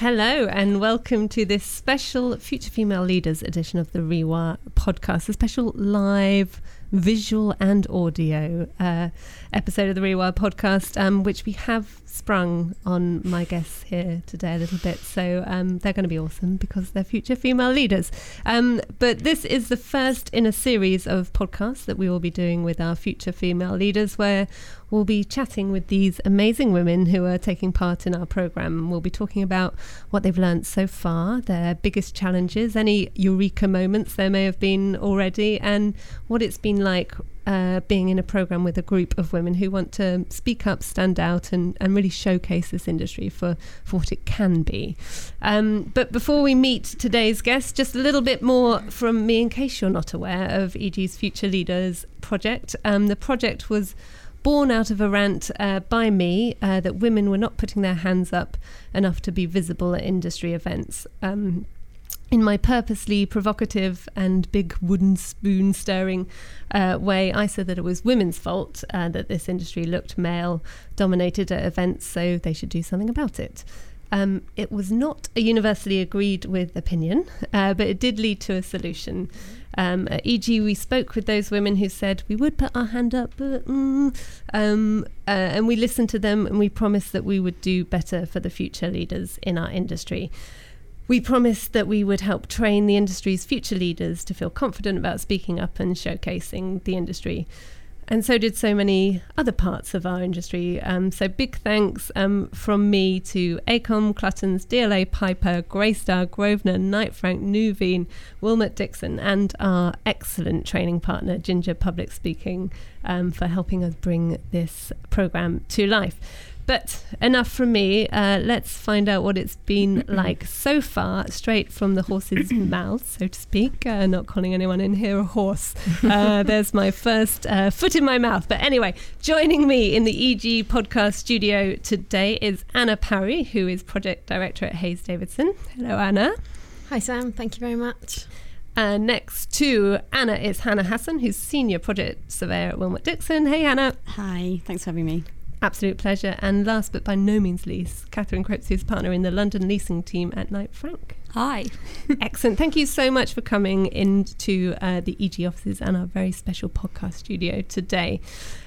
Hello, and welcome to this special Future Female Leaders edition of the REWIRE podcast, a special live visual and audio uh, episode of the REWIRE podcast, um, which we have sprung on my guests here today a little bit. So um, they're going to be awesome because they're future female leaders. Um, but this is the first in a series of podcasts that we will be doing with our future female leaders, where we'll be chatting with these amazing women who are taking part in our program. We'll be talking about what they've learned so far, their biggest challenges, any eureka moments there may have been already, and what it's been like uh, being in a program with a group of women who want to speak up, stand out, and, and really showcase this industry for, for what it can be. Um, but before we meet today's guest, just a little bit more from me in case you're not aware of EG's Future Leaders project. Um, the project was born out of a rant uh, by me uh, that women were not putting their hands up enough to be visible at industry events. Um, in my purposely provocative and big wooden spoon stirring uh, way, I said that it was women's fault uh, that this industry looked male dominated at events, so they should do something about it. Um, it was not a universally agreed with opinion, uh, but it did lead to a solution. Um, EG, we spoke with those women who said we would put our hand up, but, mm, um, uh, and we listened to them and we promised that we would do better for the future leaders in our industry. We promised that we would help train the industry's future leaders to feel confident about speaking up and showcasing the industry. And so did so many other parts of our industry. Um, so big thanks um, from me to AECOM, Cluttons, DLA, Piper, Greystar, Grosvenor, Knight Frank, Nuveen, Willmott Dixon, and our excellent training partner, Ginger Public Speaking, um, for helping us bring this program to life. But enough from me. Uh, let's find out what it's been like so far, straight from the horse's mouth, so to speak. Uh, not calling anyone in here a horse. Uh, there's my first uh, foot in my mouth. But anyway, joining me in the EG podcast studio today is Anna Parry, who is project director at Hayes Davidson. Hello, Anna. Hi, Sam. Thank you very much. And next to Anna is Hana Hassan, who's senior project surveyor at Willmott Dixon. Hey, Hana. Hi. Thanks for having me. Absolute pleasure. And last but by no means least, Kathryn Cripps, is partner in the London leasing team at Knight Frank. Hi. Excellent. Thank you so much for coming into uh, the EG offices and our very special podcast studio today.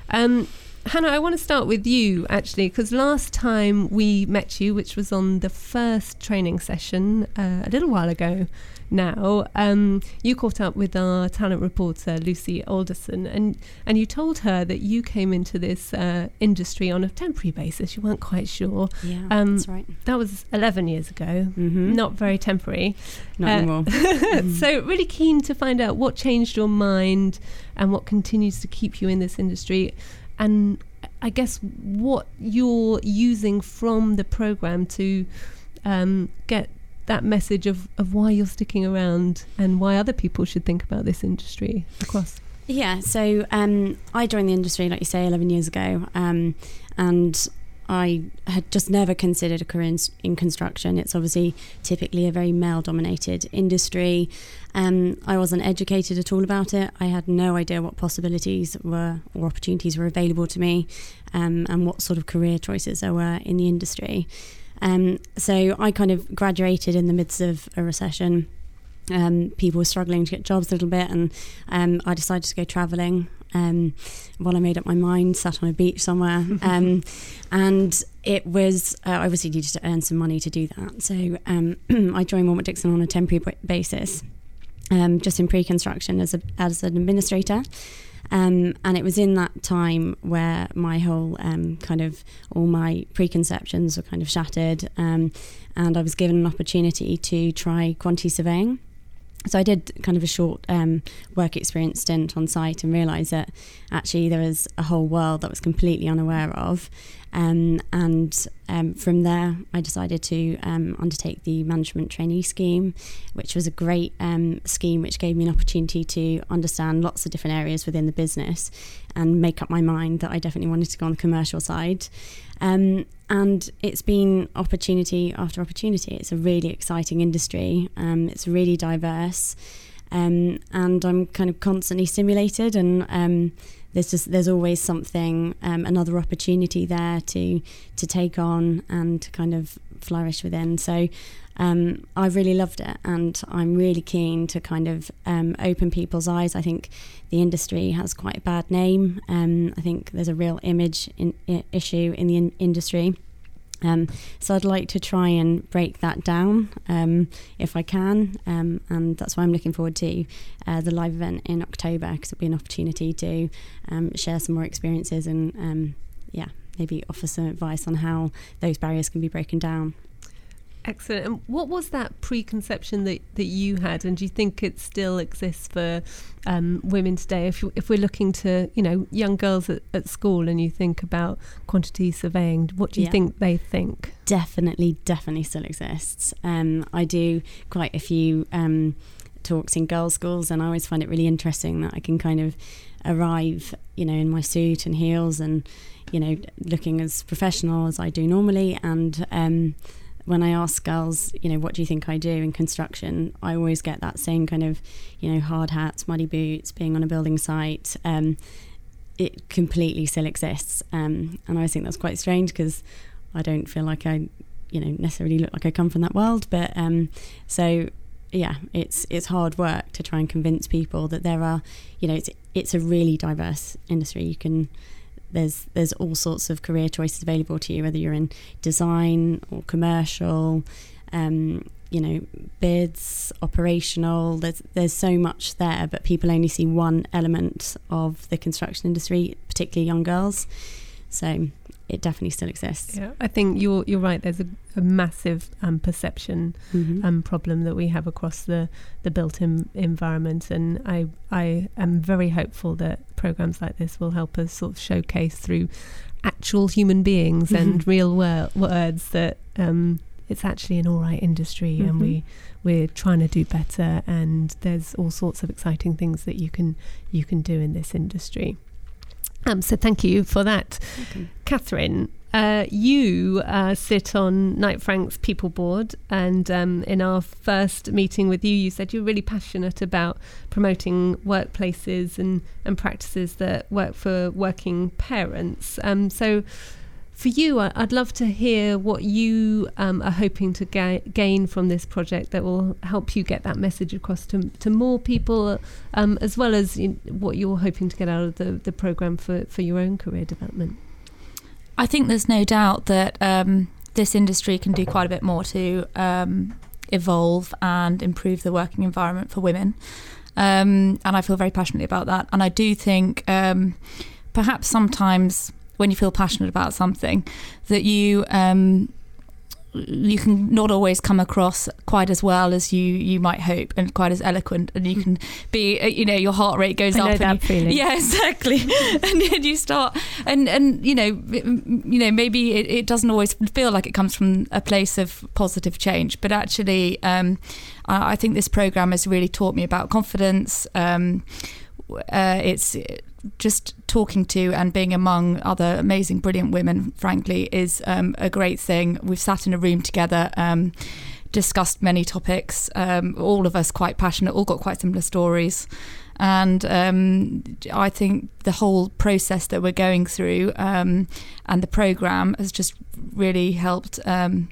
Um, Hana, I want to start with you actually, because last time we met you, which was on the first training session uh, a little while ago, now. Um, you caught up with our talent reporter Lucy Alderson, and and you told her that you came into this uh, industry on a temporary basis. You weren't quite sure. Yeah, um, that's right. That was eleven years ago. Mm-hmm. Not very temporary. Not uh, anymore. mm. So really keen to find out what changed your mind and what continues to keep you in this industry, and I guess what you're using from the program to um, get that message of, of why you're sticking around and why other people should think about this industry across? Yeah, so um, I joined the industry, like you say, 11 years ago, um, and I had just never considered a career in, in construction. It's obviously typically a very male dominated industry. Um, I wasn't educated at all about it. I had no idea what possibilities were or opportunities were available to me um, and what sort of career choices there were in the industry. Um, so I kind of graduated in the midst of a recession. Um, people were struggling to get jobs a little bit, and um, I decided to go travelling. Um, while I made up my mind, sat on a beach somewhere, um, and it was uh, I obviously needed to earn some money to do that. So um, I joined Willmott Dixon on a temporary basis, just in pre-construction as a as an administrator. Um, and it was in that time where my whole um, kind of all my preconceptions were kind of shattered, um, and I was given an opportunity to try quantity surveying. So I did kind of a short um, work experience stint on site and realised that actually there was a whole world that I was completely unaware of, um, and um, from there, I decided to um, undertake the management trainee scheme, which was a great um, scheme which gave me an opportunity to understand lots of different areas within the business and make up my mind that I definitely wanted to go on the commercial side. Um, and it's been opportunity after opportunity. It's a really exciting industry, um, it's really diverse. and I'm kind of constantly stimulated and there's just there's always something um, another opportunity there to to take on and to kind of flourish within. So um, I really loved it, and I'm really keen to kind of um, open people's eyes. I think the industry has quite a bad name. Um, I think there's a real image in, I- issue in the in- industry. Um, so I'd like to try and break that down um, if I can, um, and that's why I'm looking forward to uh, the live event in October because it'll be an opportunity to um, share some more experiences and um, yeah, maybe offer some advice on how those barriers can be broken down. Excellent. And what was that preconception that, that you had, and do you think it still exists for um, women today? If if we're looking to you know young girls at, at school, and you think about quantity surveying, what do you Yeah. think they think? definitely, definitely still exists. Um, I do quite a few um, talks in girls' schools, and I always find it really interesting that I can kind of arrive, you know, in my suit and heels, and you know, looking as professional as I do normally. And um, when I ask girls, you know, what do you think I do in construction, I always get that same kind of, you know, hard hats, muddy boots, being on a building site. Um, it completely still exists, um, and I think that's quite strange because I don't feel like I, you know, necessarily look like I come from that world. But um, so yeah, it's it's hard work to try and convince people that there are, you know, it's it's a really diverse industry. You can there's there's all sorts of career choices available to you, whether you're in design or commercial, um, you know, bids, operational. There's there's so much there, but people only see one element of the construction industry, particularly young girls. So it definitely still exists. Yeah, I think you're you're right. There's a, a massive um, perception Mhm. um, problem that we have across the the built in environment, and I I am very hopeful that programs like this will help us sort of showcase through actual human beings and Mhm. real wor- words that um, it's actually an all right industry, and Mhm. we we're trying to do better, and there's all sorts of exciting things that you can you can do in this industry. Um, so thank you for that. Okay. Kathryn, uh, you uh, sit on Knight Frank's People Board, and um, in our first meeting with you, you said you're really passionate about promoting workplaces and, and practices that work for working parents. Um, so, for you, I'd love to hear what you um, are hoping to ga- gain from this project that will help you get that message across to, to more people, um, as well as in, what you're hoping to get out of the, the program for, for your own career development. I think there's no doubt that um, this industry can do quite a bit more to um, evolve and improve the working environment for women. Um, and I feel very passionately about that. And I do think um, perhaps sometimes when you feel passionate about something, that you um, you can not always come across quite as well as you you might hope, and quite as eloquent, and you can be uh, you know your heart rate goes I up. and that you- feeling. yeah, exactly. and then you start, and and you know, you know, maybe it, it doesn't always feel like it comes from a place of positive change, but actually, um, I, I think this program has really taught me about confidence. Um, uh, it's just talking to and being among other amazing, brilliant women. Frankly, is um, a great thing. We've sat in a room together. Um, discussed many topics um, all of us quite passionate all got quite similar stories and um, I think the whole process that we're going through um, and the program has just really helped. Um,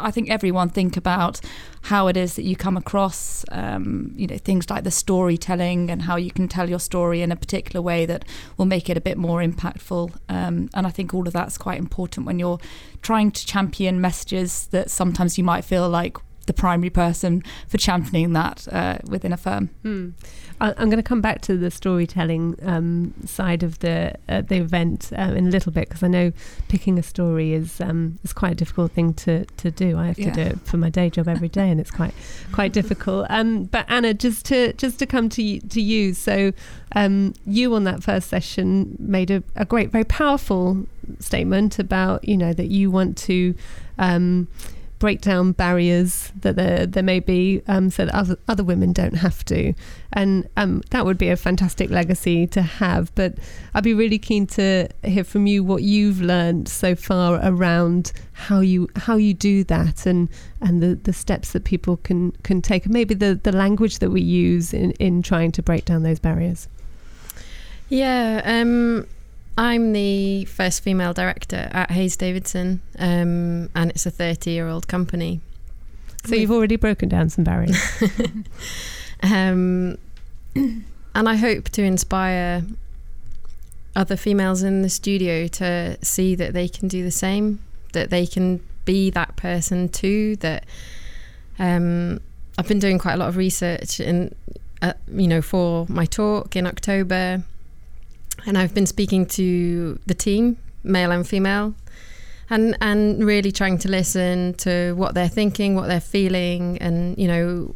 I think everyone think about how it is that you come across, um, you know, things like the storytelling and how you can tell your story in a particular way that will make it a bit more impactful. Um, and I think all of that's quite important when you're trying to champion messages that sometimes you might feel like the primary person for championing that uh, within a firm. Hmm. I, I'm going to come back to the storytelling um, side of the uh, the event uh, in a little bit because I know picking a story is um, is quite a difficult thing to, to do. I have to Yeah. do it for my day job every day, and it's quite quite difficult. Um, but Anna, just to just to come to to you, so um, you on that first session made a, a great, very powerful statement about you know that you want to. Um, break down barriers that there, there may be um, so that other, other women don't have to. And um, that would be a fantastic legacy to have. But I'd be really keen to hear from you what you've learned so far around how you how you do that and and the, the steps that people can can take maybe the, the language that we use in, in trying to break down those barriers. Yeah, um, I'm the first female director at Hayes Davidson, um, and it's a 30 year old company. So you've already broken down some barriers. um, and I hope to inspire other females in the studio to see that they can do the same, that they can be that person too. That um, I've been doing quite a lot of research in, uh, you know, for my talk in October, and I've been speaking to the team, male and female, and and really trying to listen to what they're thinking, what they're feeling, and you know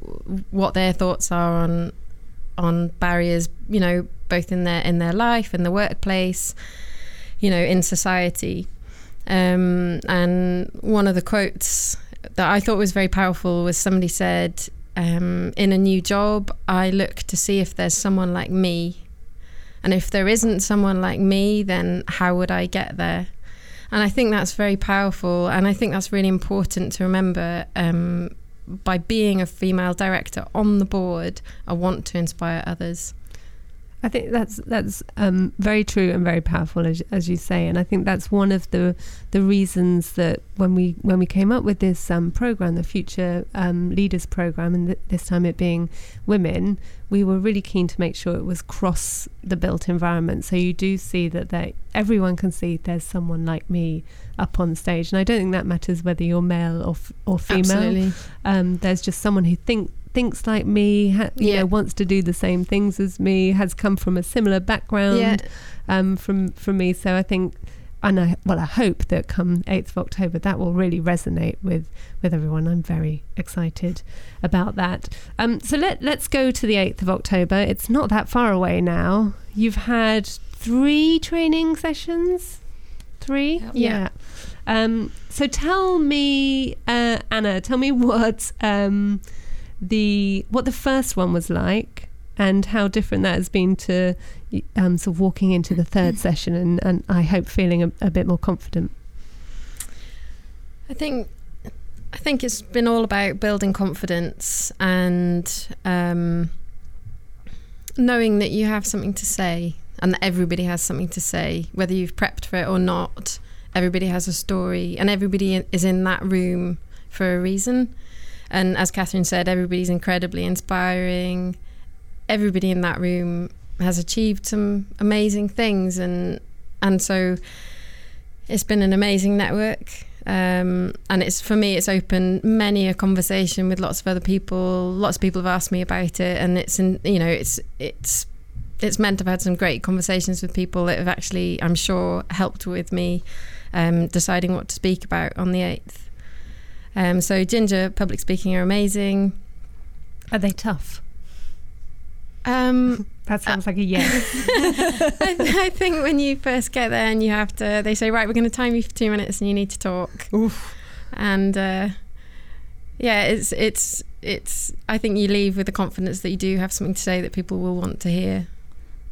what their thoughts are on on barriers, you know, both in their in their life, in the workplace, you know, in society. Um, and one of the quotes that I thought was very powerful was somebody said, um, "In a new job, I look to see if there's someone like me, and if there isn't someone like me, then how would I get there?" And I think that's very powerful, and I think that's really important to remember. Um, by being a female director on the board, I want to inspire others. I think that's that's um, very true and very powerful, as, as you say, and I think that's one of the the reasons that when we when we came up with this um, program, the Future um, Leaders Program, and th- this time it being women, we were really keen to make sure it was cross the built environment. So you do see that they, everyone can see there's someone like me up on stage, and I don't think that matters whether you're male or f- or female. Um, there's just someone who think thinks like me, ha- you yeah. know, wants to do the same things as me, has come from a similar background yeah. um, from from me. So I think, and I well, I hope that come 8th of October, that will really resonate with with everyone. I'm very excited about that. Um, so let let's go to the 8th of October. It's not that far away now. You've had three training sessions. Three, yep. yeah. Um, so tell me, uh, Anna, tell me what um, the what the first one was like and how different that has been to um, sort of walking into the third session and, and I hope feeling a, a bit more confident. I think I think it's been all about building confidence and um, knowing that you have something to say and that everybody has something to say, whether you've prepped for it or not. Everybody has a story, and everybody is in that room for a reason. And as Kathryn said, everybody's incredibly inspiring. Everybody in that room has achieved some amazing things, and and so it's been an amazing network. Um, and it's for me, it's opened many a conversation with lots of other people. Lots of people have asked me about it, and it's in you know it's it's it's meant I've had some great conversations with people that have actually, I'm sure, helped with me um, deciding what to speak about on the eighth. Um, so Ginger public speaking are amazing. Are they tough? Um, that sounds uh, like a yes. I, th- I, think when you first get there and you have to, they say, right, we're going to time you for two minutes and you need to talk. Oof. And uh, yeah, it's it's it's. I think you leave with the confidence that you do have something to say that people will want to hear.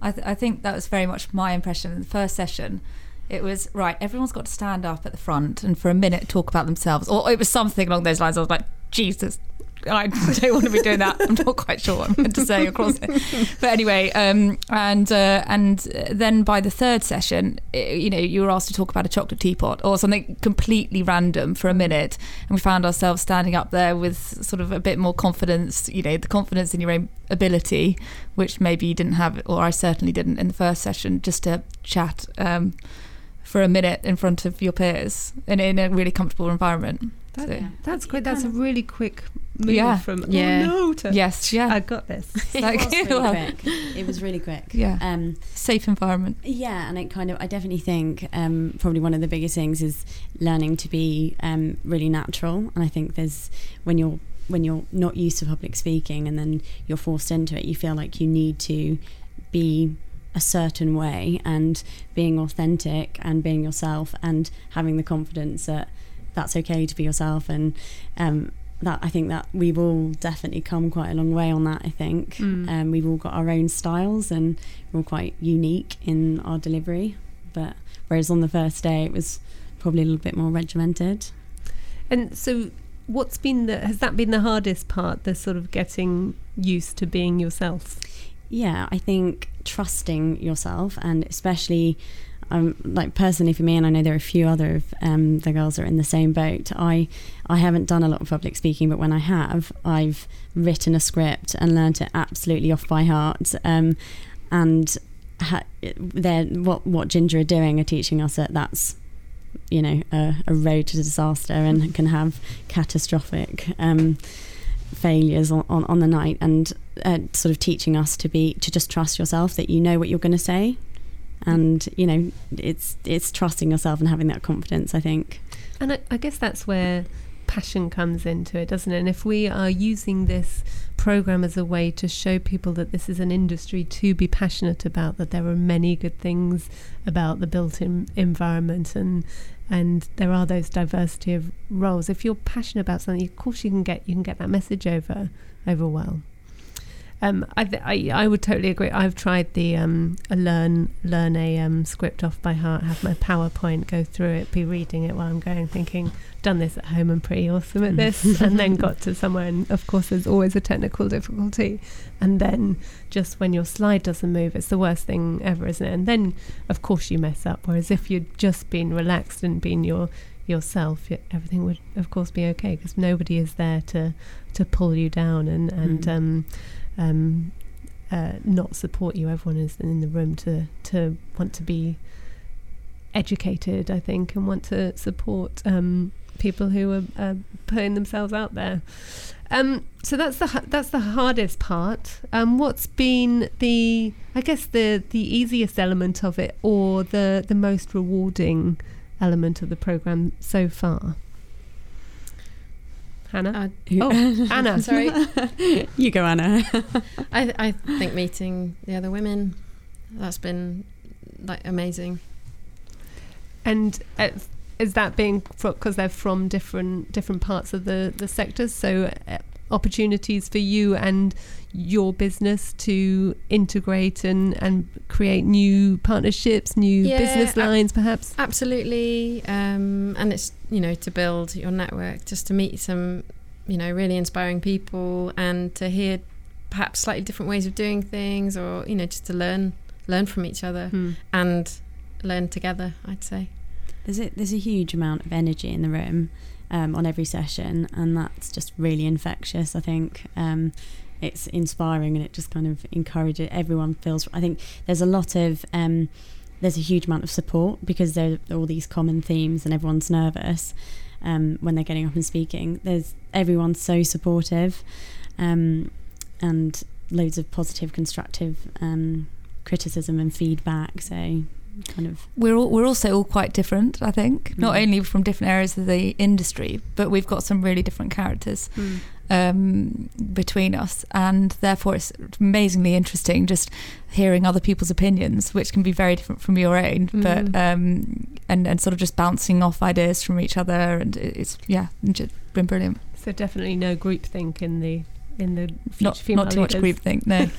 I, th- I think that was very much my impression in the first session it was right everyone's got to stand up at the front and for a minute talk about themselves or it was something along those lines i was like jesus I don't want to be doing that. I'm not quite sure what I'm meant to say across it. But anyway, um, and uh, and then by the third session, it, you know, you were asked to talk about a chocolate teapot or something completely random for a minute, and we found ourselves standing up there with sort of a bit more confidence. You know, the confidence in your own ability, which maybe you didn't have, or I certainly didn't in the first session, just to chat. Um, for a minute in front of your peers and in a really comfortable environment. That, so. That's great. That's a really quick move yeah. from yeah. oh no to yes, yeah. I got this. it was really well, quick. It was really quick. Yeah. Um, Safe environment. Yeah, and it kind of I definitely think um, probably one of the biggest things is learning to be um, really natural. And I think there's when you're when you're not used to public speaking and then you're forced into it, you feel like you need to be a certain way and being authentic and being yourself and having the confidence that that's okay to be yourself. And um, that I think that we've all definitely come quite a long way on that I think. Mm. um, we've all got our own styles and we're all quite unique in our delivery. But whereas on the first day it was probably a little bit more regimented. And so what's been the has that been the hardest part the sort of getting used to being yourself? Yeah, I think trusting yourself and especially um, like personally for me, and I know there are a few other of um, the girls are in the same boat. I I haven't done a lot of public speaking, but when I have, I've written a script and learnt it absolutely off by heart. Um, and ha- what what Ginger are doing are teaching us that that's you know a, a road to disaster and can have catastrophic um, failures on, on, on the night and uh, sort of teaching us to be to just trust yourself that you know what you're going to say. And you know it's it's trusting yourself and having that confidence i think. And I, I guess that's where passion comes into it doesn't it? And if we are using this program as a way to show people that this is an industry to be passionate about that there are many good things about the built in environment and and there are those diversity of roles if you're passionate about something of course you can get you can get that message over over well um, I, th- I, I would totally agree. I've tried the um, a learn learn a um, script off by heart, have my PowerPoint, go through it, be reading it while I'm going, thinking, done this at home, I'm pretty awesome at this, and then got to somewhere, and of course there's always a technical difficulty, and then just when your slide doesn't move, it's the worst thing ever, isn't it? And then of course you mess up. Whereas if you'd just been relaxed and been your yourself, everything would of course be okay because nobody is there to to pull you down and and mm. um, um, uh, not support you. Everyone is in the room to to want to be educated, I think, and want to support um, people who are putting themselves out there. Um, so that's the that's the hardest part. Um, what's been the I guess the the easiest element of it, or the the most rewarding element of the program so far? Hana? Uh, oh, Anna. Sorry. you go, Anna. I, I think meeting the other women, that's been like amazing. And uh, is that being because they're from different different parts of the the sectors? So uh, opportunities for you and your business to integrate and and create new partnerships, new yeah, business lines, ab- perhaps. Absolutely, um, and it's you know to build your network, just to meet some you know really inspiring people and to hear perhaps slightly different ways of doing things, or you know just to learn learn from each other hmm. and learn together. I'd say. There's a, there's a huge amount of energy in the room um, on every session, and that's just really infectious. I think um, it's inspiring, and it just kind of encourages everyone. Feels I think there's a lot of um, there's a huge amount of support because there are all these common themes, and everyone's nervous um, when they're getting up and speaking. There's everyone's so supportive, um, and loads of positive, constructive um, criticism and feedback. So kind of we're all, we're also all quite different i think mm. not only from different areas of the industry but we've got some really different characters mm. um, between us and therefore it's amazingly interesting just hearing other people's opinions which can be very different from your own mm. but um, and and sort of just bouncing off ideas from each other and it's yeah it's been brilliant so definitely no groupthink in the in the not, female not too leaders. much group think no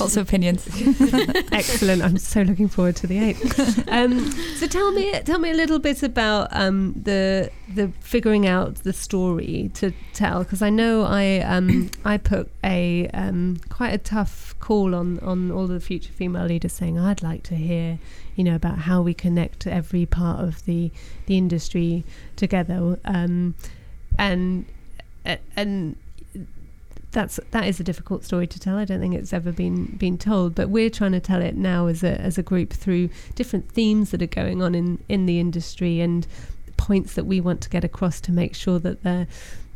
lots of opinions excellent i'm so looking forward to the eighth. um, so tell me tell me a little bit about um, the the figuring out the story to tell because i know i um, i put a um, quite a tough call on on all the future female leaders saying i'd like to hear you know about how we connect every part of the the industry together um, and and that's that is a difficult story to tell. I don't think it's ever been been told, but we're trying to tell it now as a as a group through different themes that are going on in in the industry and points that we want to get across to make sure that the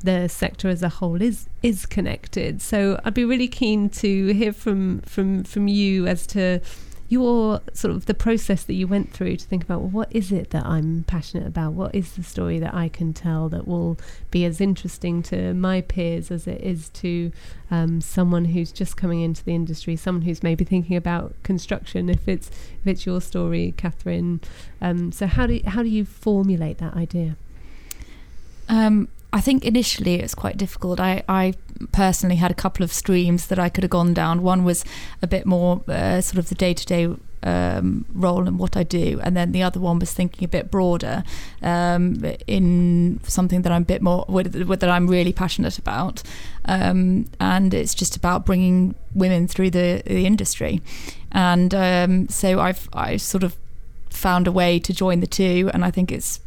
the sector as a whole is is connected. So I'd be really keen to hear from from from you as to your sort of the process that you went through to think about well, what is it that I'm passionate about? What is the story that I can tell that will be as interesting to my peers as it is to um, someone who's just coming into the industry, someone who's maybe thinking about construction. If it's if it's your story, Kathryn. Um, so how do how do you formulate that idea? Um, I think initially it's quite difficult. I, I personally had a couple of streams that I could have gone down. One was a bit more uh, sort of the day to day role and what I do, and then the other one was thinking a bit broader um, in something that I'm a bit more that I'm really passionate about, um, and it's just about bringing women through the the industry, and um, so I've I sort of found a way to join the two, and I think it's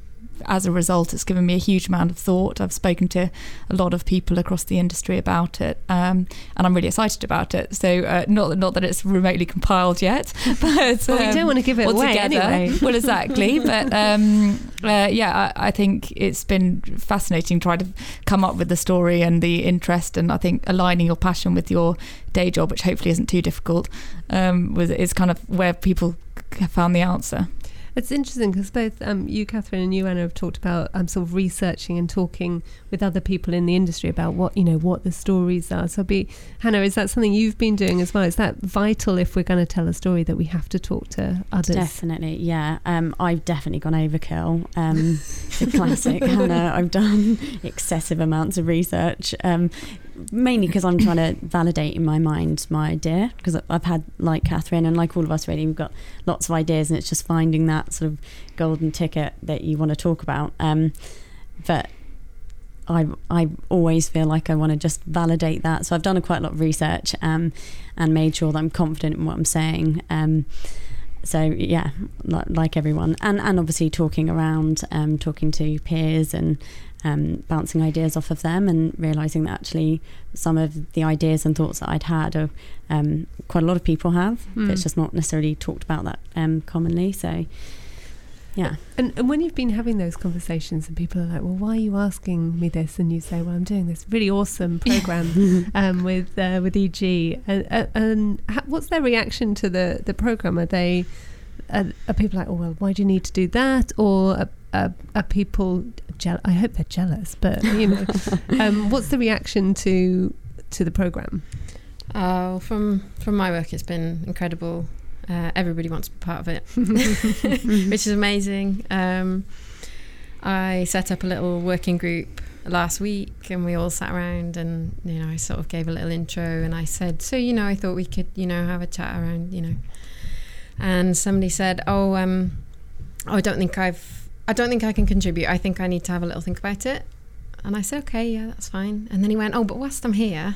as a result, it's given me a huge amount of thought. I've spoken to a lot of people across the industry about it, um, and I'm really excited about it. So, uh, not not that it's remotely compiled yet, but well, um, we don't want to give it away together. anyway. well, exactly. but um, uh, yeah, I, I, think it's been fascinating trying to come up with the story and the interest, and I think aligning your passion with your day job, which hopefully isn't too difficult, um, was is kind of where people have found the answer. It's interesting because both um, you, Kathryn, and you, Anna, have talked about um, sort of researching and talking with other people in the industry about what you know what the stories are. So, be Hana, is that something you've been doing as well? Is that vital if we're going to tell a story that we have to talk to others? Definitely, yeah. Um, I've definitely gone overkill. Classic Hana. I've done excessive amounts of research. Um, mainly because I'm trying to validate in my mind my idea because I've had like Kathryn and like all of us really we've got lots of ideas and it's just finding that sort of golden ticket that you want to talk about um, but I I always feel like I want to just validate that so I've done a quite a lot of research um, and made sure that I'm confident in what I'm saying um, so yeah like, everyone and and obviously talking around um, talking to peers and um, bouncing ideas off of them and realizing that actually some of the ideas and thoughts that I'd had are um, quite a lot of people have. Mm. It's just not necessarily talked about that um, commonly. So, yeah. And, and when you've been having those conversations and people are like, well, why are you asking me this? And you say, well, I'm doing this really awesome program um, with uh, with EG. And, uh, and what's their reaction to the, the program? Are they are, are people like, oh, well, why do you need to do that? Or are, are, are people jealous? I hope they're jealous, but you know, um, what's the reaction to to the program? Oh, from from my work, it's been incredible. Uh, everybody wants to be part of it, which is amazing. Um, I set up a little working group last week, and we all sat around, and you know, I sort of gave a little intro, and I said, so you know, I thought we could, you know, have a chat around, you know, and somebody said, oh, um, oh, I don't think I've I don't think I can contribute. I think I need to have a little think about it. And I said, okay, yeah, that's fine. And then he went, oh, but whilst I'm here,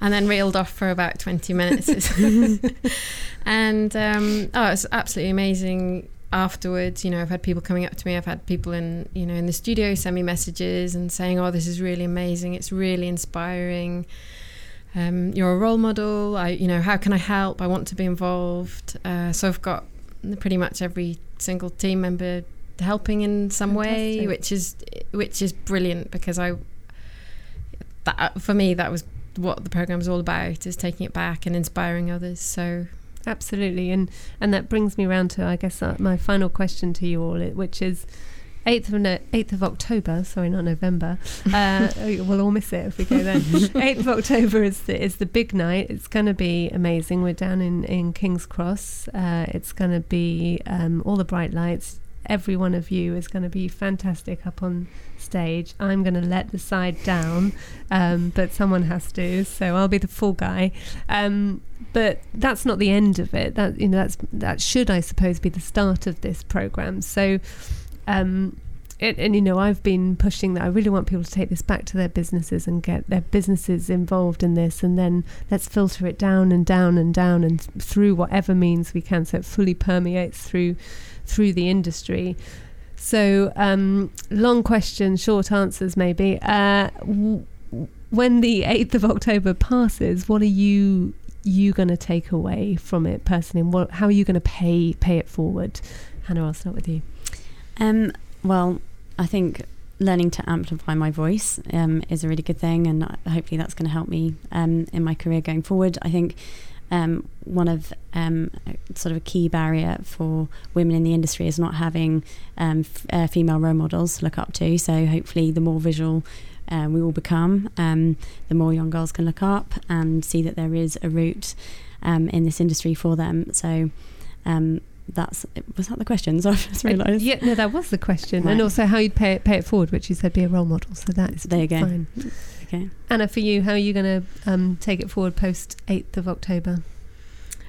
and then reeled off for about 20 minutes. and um, oh, it's absolutely amazing afterwards you know i've had people coming up to me i've had people in you know in the studio send me messages and saying oh this is really amazing it's really inspiring um, you're a role model i you know how can i help i want to be involved uh, so i've got pretty much every single team member helping in some Fantastic. way, which is which is brilliant because I that for me that was what the program is all about is taking it back and inspiring others. So absolutely, and and that brings me round to I guess uh, my final question to you all, which is. 8th of, no, 8th of October, sorry, not November. Uh, we'll all miss it if we go then. 8th of October is the, is the big night. It's going to be amazing. We're down in, in King's Cross. Uh, it's going to be um, all the bright lights, every one of you is going to be fantastic up on stage. I'm going to let the side down, um, but someone has to, so I'll be the full guy. Um, but that's not the end of it. That you know, that's that should, I suppose, be the start of this program. So. Um, and you know, I've been pushing that. I really want people to take this back to their businesses and get their businesses involved in this, and then let's filter it down and down and down and through whatever means we can, so it fully permeates through through the industry. So, um, long questions, short answers, maybe. Uh, w- when the 8th of October passes, what are you you going to take away from it personally? And what, how are you going to pay pay it forward? Hana, I'll start with you. Um, well, I think learning to amplify my voice um, is a really good thing, and hopefully that's going to help me um, in my career going forward. I think um, one of um, sort of a key barrier for women in the industry is not having um, f- uh, female role models to look up to. So hopefully, the more visual uh, we all become, um, the more young girls can look up and see that there is a route um, in this industry for them. So um, that's was that the question? So I just realised. Yeah, no, that was the question, right. and also how you'd pay it, pay it forward, which you said be a role model. So that is there you go. Fine. Okay. Anna, for you, how are you going to um, take it forward post 8th of October?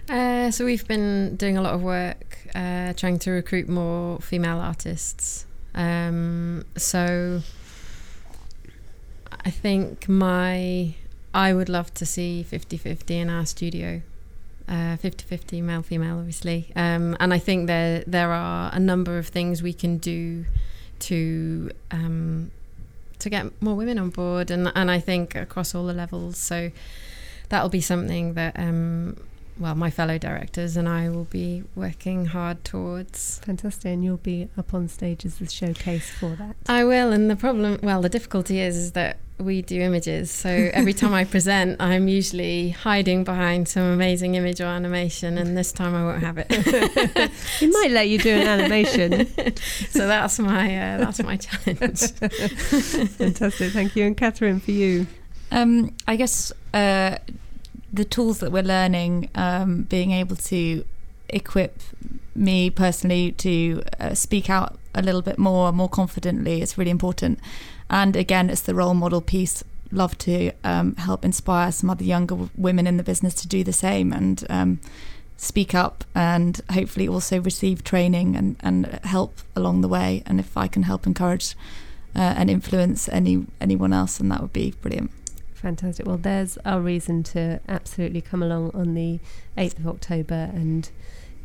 Uh, so we've been doing a lot of work uh, trying to recruit more female artists. Um, so I think my I would love to see 50-50 in our studio. uh, 50-50 male female obviously um, and I think there there are a number of things we can do to um, to get more women on board and and I think across all the levels. So that'll be something that um, well my fellow directors and I will be working hard towards. Fantastic, and you'll be up on stage as the showcase for that. I will. And the problem well the difficulty is is that we do images so every time I present I'm usually hiding behind some amazing image or animation and this time I won't have it We might let you do an animation. so that's my uh, that's my challenge Fantastic, thank you. And Kathryn, for you. Um, I guess uh, the tools that we're learning, um, being able to equip me personally to uh, speak out a little bit more, more confidently, is really important. And again, it's the role model piece. Love to um, help inspire some other younger women in the business to do the same and um, speak up and hopefully also receive training and, and help along the way. And if I can help encourage uh, and influence any anyone else, then that would be brilliant. Fantastic. Well, there's our reason to absolutely come along on the 8th of October and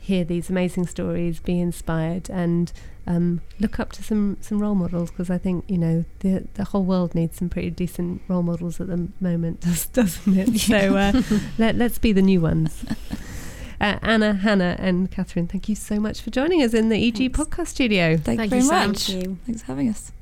hear these amazing stories, be inspired, and um, look up to some, some role models because I think, you know, the, the whole world needs some pretty decent role models at the moment, does- doesn't it? So uh, let, let's be the new ones. Uh, Anna, Hana, and Kathryn, thank you so much for joining us in the EG Thanks. podcast studio. Thank, Thank you you very so much. Thank you. Thanks for having us.